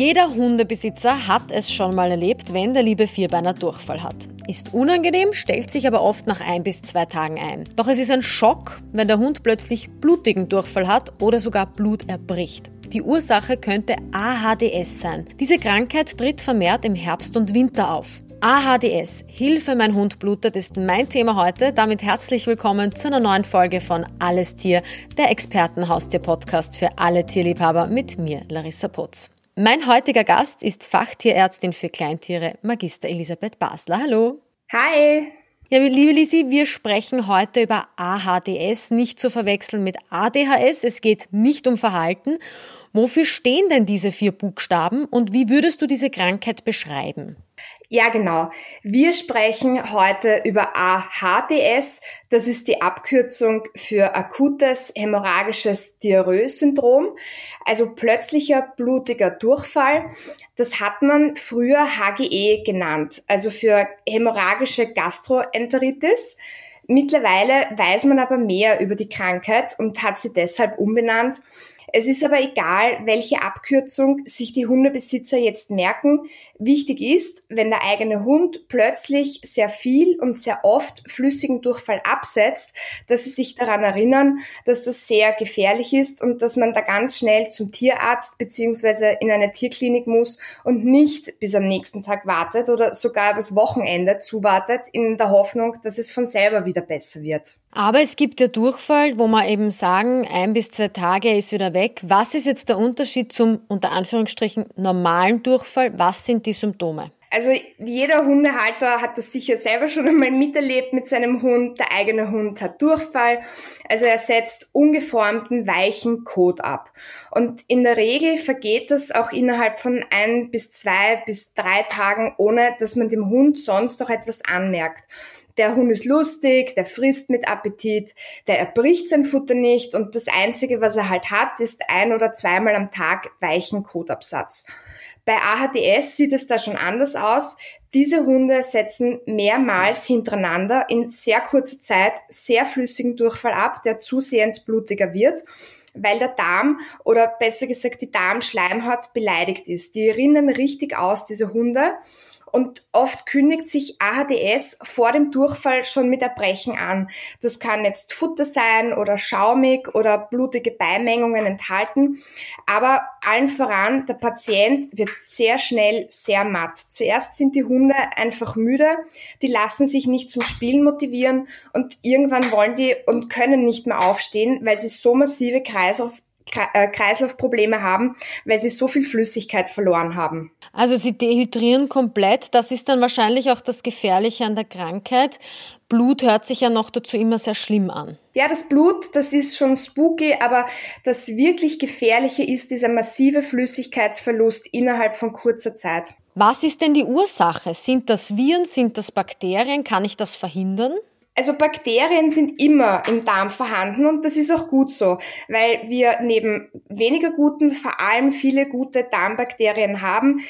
Jeder Hundebesitzer hat es schon mal erlebt, wenn der liebe Vierbeiner Durchfall hat. Ist unangenehm, stellt sich aber oft nach ein bis zwei Tagen ein. Doch es ist ein Schock, wenn der Hund plötzlich blutigen Durchfall hat oder sogar Blut erbricht. Die Ursache könnte AHDS sein. Diese Krankheit tritt vermehrt im Herbst und Winter auf. AHDS, Hilfe, mein Hund blutet, ist mein Thema heute. Damit herzlich willkommen zu einer neuen Folge von Alles Tier, der Expertenhaustier-Podcast für alle Tierliebhaber mit mir, Larissa Potz. Mein heutiger Gast ist Fachtierärztin für Kleintiere, Magister Elisabeth Basler. Hallo. Hi. Ja, liebe Lisi, wir sprechen heute über AHDS, nicht zu verwechseln mit ADHS. Es geht nicht um Verhalten. Wofür stehen denn diese vier Buchstaben und wie würdest du diese Krankheit beschreiben? Ja, genau. Wir sprechen heute über AHDS. Das ist die Abkürzung für akutes hämorrhagisches Diarrhoe-Syndrom, also plötzlicher blutiger Durchfall. Das hat man früher HGE genannt, also für hämorrhagische Gastroenteritis. Mittlerweile weiß man aber mehr über die Krankheit und hat sie deshalb umbenannt es ist aber egal, welche Abkürzung sich die Hundebesitzer jetzt merken. Wichtig ist, wenn der eigene Hund plötzlich sehr viel und sehr oft flüssigen Durchfall absetzt, dass sie sich daran erinnern, dass das sehr gefährlich ist und dass man da ganz schnell zum Tierarzt beziehungsweise in eine Tierklinik muss und nicht bis am nächsten Tag wartet oder sogar übers Wochenende zuwartet in der Hoffnung, dass es von selber wieder besser wird. Aber es gibt ja Durchfall, wo man eben sagen, ein bis zwei Tage ist wieder weg. Was ist jetzt der Unterschied zum unter Anführungsstrichen normalen Durchfall? Was sind die Symptome? Also jeder Hundehalter hat das sicher selber schon einmal miterlebt mit seinem Hund. Der eigene Hund hat Durchfall. Also er setzt ungeformten, weichen Kot ab. Und in der Regel vergeht das auch innerhalb von ein bis zwei bis drei Tagen, ohne dass man dem Hund sonst noch etwas anmerkt der Hund ist lustig, der frisst mit Appetit, der erbricht sein Futter nicht und das Einzige, was er halt hat, ist ein oder zweimal am Tag weichen Kotabsatz. Bei AHDS sieht es da schon anders aus. Diese Hunde setzen mehrmals hintereinander in sehr kurzer Zeit sehr flüssigen Durchfall ab, der zusehends blutiger wird weil der Darm oder besser gesagt die Darmschleimhaut beleidigt ist. Die rinnen richtig aus, diese Hunde. Und oft kündigt sich AHDS vor dem Durchfall schon mit Erbrechen an. Das kann jetzt Futter sein oder schaumig oder blutige Beimengungen enthalten. Aber allen voran, der Patient wird sehr schnell sehr matt. Zuerst sind die Hunde einfach müde, die lassen sich nicht zum Spielen motivieren und irgendwann wollen die und können nicht mehr aufstehen, weil sie so massive Kreislauf äh, Kreislaufprobleme haben, weil sie so viel Flüssigkeit verloren haben. Also sie dehydrieren komplett. Das ist dann wahrscheinlich auch das Gefährliche an der Krankheit. Blut hört sich ja noch dazu immer sehr schlimm an. Ja, das Blut, das ist schon spooky, aber das wirklich Gefährliche ist dieser massive Flüssigkeitsverlust innerhalb von kurzer Zeit. Was ist denn die Ursache? Sind das Viren, sind das Bakterien? Kann ich das verhindern? Also Bakterien sind immer im Darm vorhanden und das ist auch gut so, weil wir neben weniger guten vor allem viele gute Darmbakterien haben,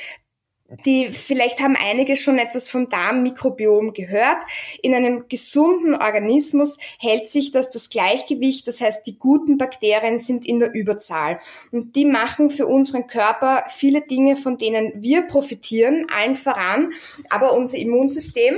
die vielleicht haben einige schon etwas vom Darmmikrobiom gehört. In einem gesunden Organismus hält sich das das Gleichgewicht, das heißt, die guten Bakterien sind in der Überzahl und die machen für unseren Körper viele Dinge, von denen wir profitieren, allen voran, aber unser Immunsystem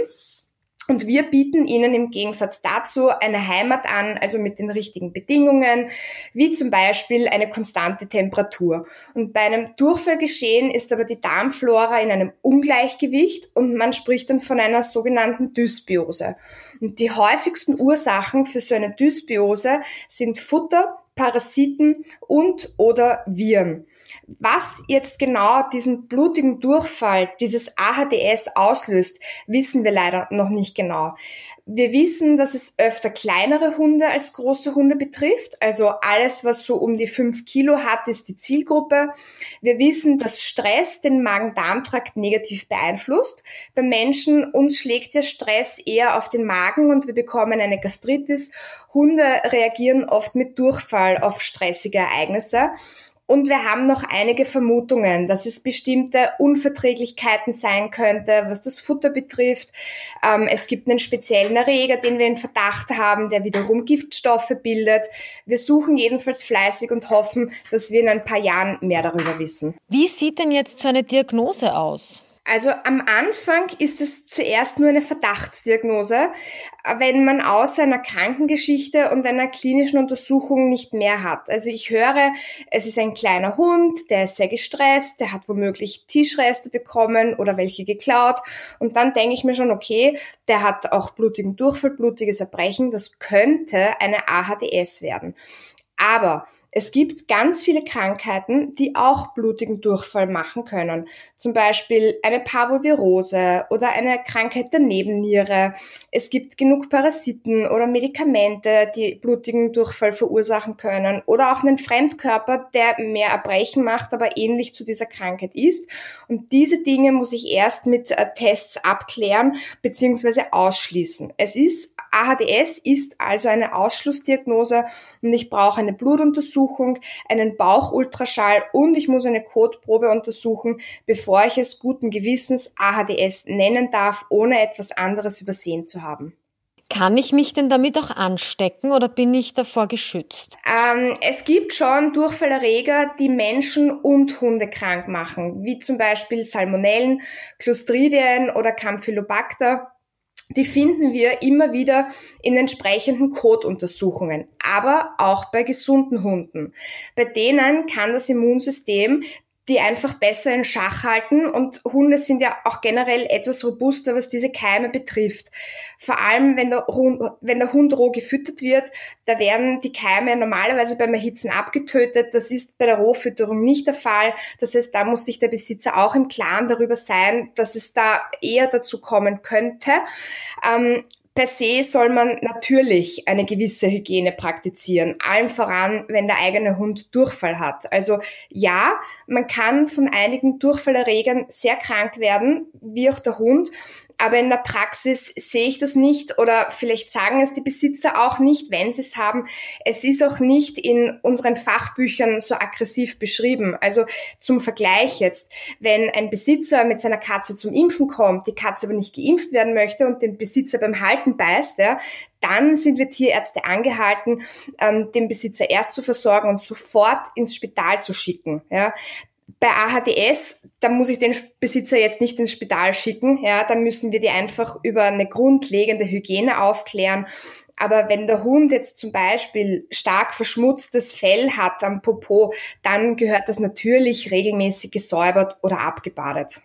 und wir bieten ihnen im Gegensatz dazu eine Heimat an, also mit den richtigen Bedingungen, wie zum Beispiel eine konstante Temperatur. Und bei einem Durchfallgeschehen ist aber die Darmflora in einem Ungleichgewicht und man spricht dann von einer sogenannten Dysbiose. Und die häufigsten Ursachen für so eine Dysbiose sind Futter, Parasiten und oder Viren. Was jetzt genau diesen blutigen Durchfall, dieses AHDS auslöst, wissen wir leider noch nicht genau. Wir wissen, dass es öfter kleinere Hunde als große Hunde betrifft. Also alles, was so um die fünf Kilo hat, ist die Zielgruppe. Wir wissen, dass Stress den Magen-Darm-Trakt negativ beeinflusst. Bei Menschen, uns schlägt der Stress eher auf den Magen und wir bekommen eine Gastritis. Hunde reagieren oft mit Durchfall auf stressige Ereignisse. Und wir haben noch einige Vermutungen, dass es bestimmte Unverträglichkeiten sein könnte, was das Futter betrifft. Ähm, es gibt einen speziellen Erreger, den wir in Verdacht haben, der wiederum Giftstoffe bildet. Wir suchen jedenfalls fleißig und hoffen, dass wir in ein paar Jahren mehr darüber wissen. Wie sieht denn jetzt so eine Diagnose aus? Also am Anfang ist es zuerst nur eine Verdachtsdiagnose, wenn man außer einer Krankengeschichte und einer klinischen Untersuchung nicht mehr hat. Also ich höre, es ist ein kleiner Hund, der ist sehr gestresst, der hat womöglich Tischreste bekommen oder welche geklaut und dann denke ich mir schon, okay, der hat auch blutigen Durchfall, blutiges Erbrechen, das könnte eine AHDS werden. Aber es gibt ganz viele Krankheiten, die auch blutigen Durchfall machen können. Zum Beispiel eine Parvovirose oder eine Krankheit der Nebenniere. Es gibt genug Parasiten oder Medikamente, die blutigen Durchfall verursachen können. Oder auch einen Fremdkörper, der mehr Erbrechen macht, aber ähnlich zu dieser Krankheit ist. Und diese Dinge muss ich erst mit äh, Tests abklären bzw. ausschließen. Es ist AHDS ist also eine Ausschlussdiagnose und ich brauche eine Blutuntersuchung, einen Bauchultraschall und ich muss eine Kotprobe untersuchen, bevor ich es guten Gewissens AHDS nennen darf, ohne etwas anderes übersehen zu haben. Kann ich mich denn damit auch anstecken oder bin ich davor geschützt? Ähm, es gibt schon Durchfallerreger, die Menschen und Hunde krank machen, wie zum Beispiel Salmonellen, Clostridien oder Campylobacter die finden wir immer wieder in entsprechenden Kotuntersuchungen, aber auch bei gesunden Hunden. Bei denen kann das Immunsystem die einfach besser in Schach halten und Hunde sind ja auch generell etwas robuster, was diese Keime betrifft. Vor allem, wenn der, Hund, wenn der Hund roh gefüttert wird, da werden die Keime normalerweise beim Erhitzen abgetötet. Das ist bei der Rohfütterung nicht der Fall. Das heißt, da muss sich der Besitzer auch im Klaren darüber sein, dass es da eher dazu kommen könnte. Ähm, Per se soll man natürlich eine gewisse Hygiene praktizieren, allen voran, wenn der eigene Hund Durchfall hat. Also ja, man kann von einigen Durchfallerregern sehr krank werden, wie auch der Hund, aber in der Praxis sehe ich das nicht oder vielleicht sagen es die Besitzer auch nicht, wenn sie es haben. Es ist auch nicht in unseren Fachbüchern so aggressiv beschrieben. Also zum Vergleich jetzt, wenn ein Besitzer mit seiner Katze zum Impfen kommt, die Katze aber nicht geimpft werden möchte und den Besitzer beim Halten beißt, ja, dann sind wir Tierärzte angehalten, ähm, den Besitzer erst zu versorgen und sofort ins Spital zu schicken. Ja bei AHDS, da muss ich den Besitzer jetzt nicht ins Spital schicken, ja, da müssen wir die einfach über eine grundlegende Hygiene aufklären. Aber wenn der Hund jetzt zum Beispiel stark verschmutztes Fell hat am Popo, dann gehört das natürlich regelmäßig gesäubert oder abgebadet.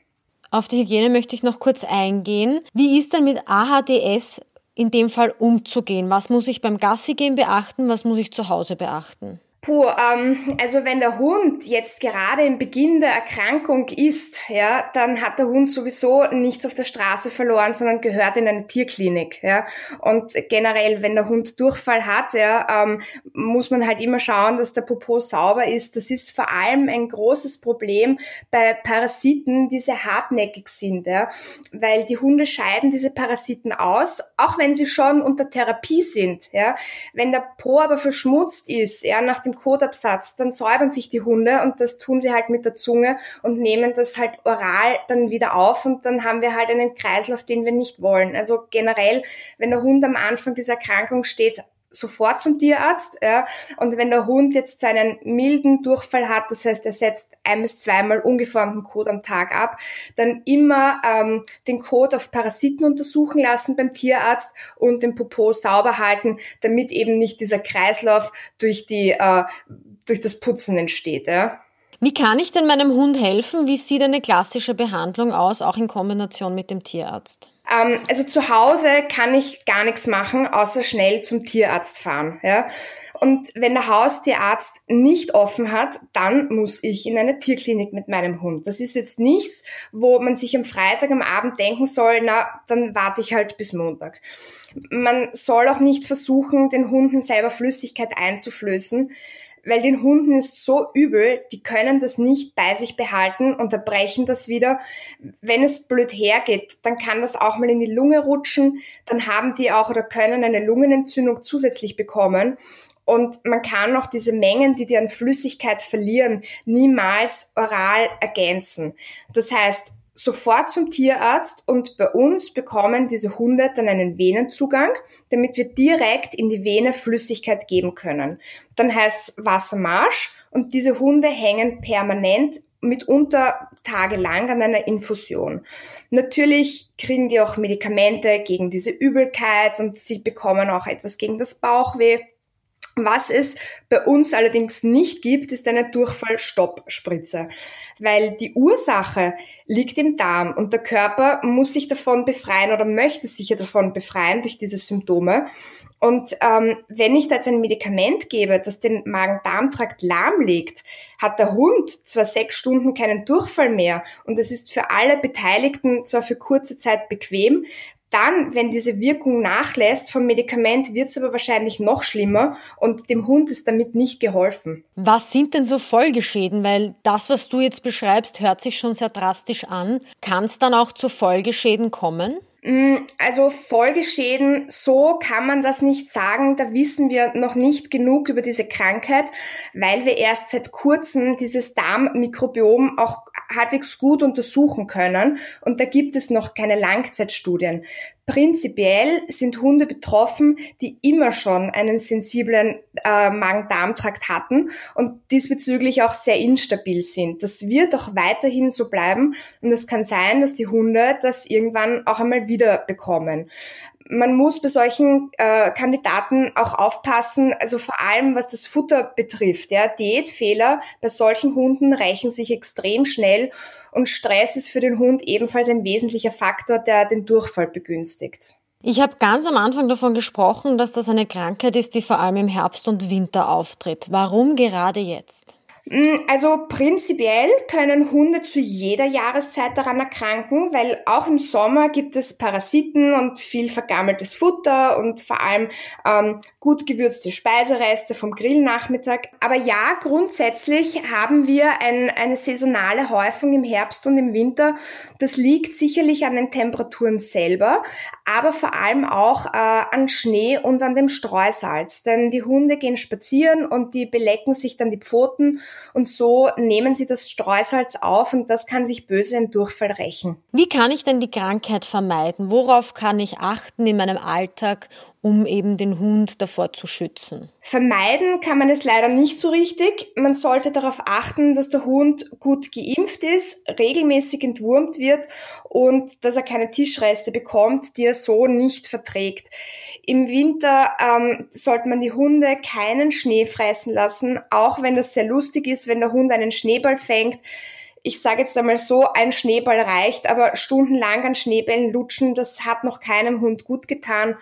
Auf die Hygiene möchte ich noch kurz eingehen. Wie ist denn mit AHDS in dem Fall umzugehen? Was muss ich beim Gassigehen beachten? Was muss ich zu Hause beachten? Puh, ähm, also wenn der Hund jetzt gerade im Beginn der Erkrankung ist, ja, dann hat der Hund sowieso nichts auf der Straße verloren, sondern gehört in eine Tierklinik, ja. Und generell, wenn der Hund Durchfall hat, ja, ähm, muss man halt immer schauen, dass der Popo sauber ist. Das ist vor allem ein großes Problem bei Parasiten, die sehr hartnäckig sind, ja, weil die Hunde scheiden diese Parasiten aus, auch wenn sie schon unter Therapie sind, ja. Wenn der Po aber verschmutzt ist, ja, nach dem Kotabsatz, dann säubern sich die Hunde und das tun sie halt mit der Zunge und nehmen das halt oral dann wieder auf und dann haben wir halt einen Kreislauf, den wir nicht wollen. Also generell, wenn der Hund am Anfang dieser Erkrankung steht, sofort zum Tierarzt. Ja. Und wenn der Hund jetzt seinen milden Durchfall hat, das heißt, er setzt ein bis zweimal ungeformten Kot am Tag ab, dann immer ähm, den Kot auf Parasiten untersuchen lassen beim Tierarzt und den Popo sauber halten, damit eben nicht dieser Kreislauf durch die äh, durch das Putzen entsteht. Ja. Wie kann ich denn meinem Hund helfen? Wie sieht eine klassische Behandlung aus, auch in Kombination mit dem Tierarzt? Ähm, also zu Hause kann ich gar nichts machen, außer schnell zum Tierarzt fahren. Ja? Und wenn der Haustierarzt nicht offen hat, dann muss ich in eine Tierklinik mit meinem Hund. Das ist jetzt nichts, wo man sich am Freitag am Abend denken soll, na, dann warte ich halt bis Montag. Man soll auch nicht versuchen, den Hunden selber Flüssigkeit einzuflößen, weil den Hunden ist so übel, die können das nicht bei sich behalten, unterbrechen das wieder. Wenn es blöd hergeht, dann kann das auch mal in die Lunge rutschen, dann haben die auch oder können eine Lungenentzündung zusätzlich bekommen. Und man kann auch diese Mengen, die die an Flüssigkeit verlieren, niemals oral ergänzen. Das heißt, sofort zum Tierarzt und bei uns bekommen diese Hunde dann einen Venenzugang, damit wir direkt in die Vene Flüssigkeit geben können. Dann heißt es Wassermarsch und diese Hunde hängen permanent mitunter tagelang an einer Infusion. Natürlich kriegen die auch Medikamente gegen diese Übelkeit und sie bekommen auch etwas gegen das Bauchweh. Was es bei uns allerdings nicht gibt, ist eine Durchfallstoppspritze, weil die Ursache liegt im Darm und der Körper muss sich davon befreien oder möchte sich ja davon befreien durch diese Symptome. Und ähm, wenn ich da jetzt ein Medikament gebe, das den Magen-Darm-Trakt lahmlegt, hat der Hund zwar sechs Stunden keinen Durchfall mehr und es ist für alle Beteiligten zwar für kurze Zeit bequem, dann, wenn diese Wirkung nachlässt vom Medikament, wird es aber wahrscheinlich noch schlimmer und dem Hund ist damit nicht geholfen. Was sind denn so Folgeschäden? Weil das, was du jetzt beschreibst, hört sich schon sehr drastisch an. Kann es dann auch zu Folgeschäden kommen? Mm, also Folgeschäden, so kann man das nicht sagen. Da wissen wir noch nicht genug über diese Krankheit, weil wir erst seit kurzem dieses Darmmikrobiom auch halbwegs gut untersuchen können. Und da gibt es noch keine Langzeitstudien. Prinzipiell sind Hunde betroffen, die immer schon einen sensiblen äh, Magen-Darm-Trakt hatten und diesbezüglich auch sehr instabil sind. Das wird auch weiterhin so bleiben und es kann sein, dass die Hunde das irgendwann auch einmal wieder bekommen man muss bei solchen äh, Kandidaten auch aufpassen, also vor allem was das Futter betrifft. Ja, Diätfehler bei solchen Hunden rächen sich extrem schnell und Stress ist für den Hund ebenfalls ein wesentlicher Faktor, der den Durchfall begünstigt. Ich habe ganz am Anfang davon gesprochen, dass das eine Krankheit ist, die vor allem im Herbst und Winter auftritt. Warum gerade jetzt? Mm, also prinzipiell können Hunde zu jeder Jahreszeit daran erkranken, weil auch im Sommer gibt es Parasiten und viel vergammeltes Futter und vor allem ähm, gut gewürzte Speisereste vom Grillnachmittag. Aber ja, grundsätzlich haben wir ein, eine saisonale Häufung im Herbst und im Winter. Das liegt sicherlich an den Temperaturen selber, aber vor allem auch äh, an Schnee und an dem Streusalz. Denn die Hunde gehen spazieren und die belecken sich dann die Pfoten und so nehmen sie das Streusalz auf und das kann sich böse im Durchfall rächen. Wie kann ich denn die Krankheit vermeiden? Worauf kann ich achten in meinem Alltag, um eben den Hund davor zu schützen? Vermeiden kann man es leider nicht so richtig. Man sollte darauf achten, dass der Hund gut geimpft ist, regelmäßig entwurmt wird und dass er keine Tischreste bekommt, die er so nicht verträgt. Im Winter ähm, sollte man die Hunde keinen Schnee fressen lassen, auch wenn das sehr lustig ist, wenn der Hund einen Schneeball fängt ich sage jetzt einmal so, ein Schneeball reicht, aber stundenlang an Schneebällen lutschen, das hat noch keinem Hund gut getan.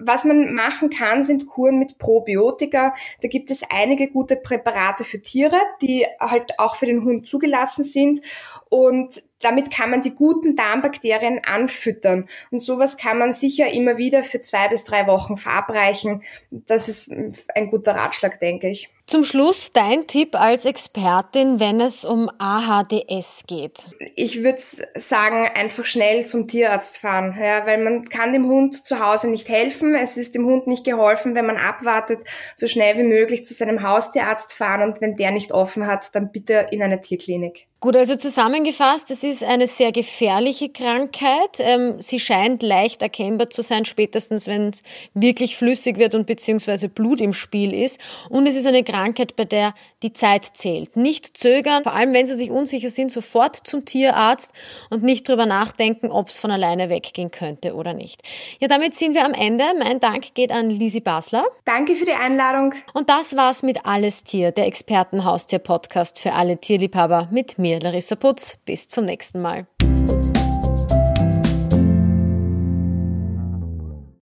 Was man machen kann, sind Kuren mit Probiotika. Da gibt es einige gute Präparate für Tiere, die halt auch für den Hund zugelassen sind. Und damit kann man die guten Darmbakterien anfüttern. Und sowas kann man sicher immer wieder für zwei bis drei Wochen verabreichen. Das ist ein guter Ratschlag, denke ich. Zum Schluss dein Tipp als Expertin, wenn es um AHDS geht. Ich würde sagen, einfach schnell zum Tierarzt fahren, ja, weil man kann dem Hund zu Hause nicht helfen. Es ist dem Hund nicht geholfen, wenn man abwartet, so schnell wie möglich zu seinem Haustierarzt fahren und wenn der nicht offen hat, dann bitte in eine Tierklinik. Gut, also zusammengefasst, es ist eine sehr gefährliche Krankheit. Ähm, sie scheint leicht erkennbar zu sein, spätestens wenn es wirklich flüssig wird und beziehungsweise Blut im Spiel ist. Und es ist eine Krankheit, bei der die Zeit zählt. Nicht zögern, vor allem wenn Sie sich unsicher sind, sofort zum Tierarzt und nicht drüber nachdenken, ob es von alleine weggehen könnte oder nicht. Ja, damit sind wir am Ende. Mein Dank geht an Lisi Basler. Danke für die Einladung. Und das war's mit Alles Tier, der Expertenhaustier-Podcast für alle Tierliebhaber mit mir mir, Larissa Putz. Bis zum nächsten Mal.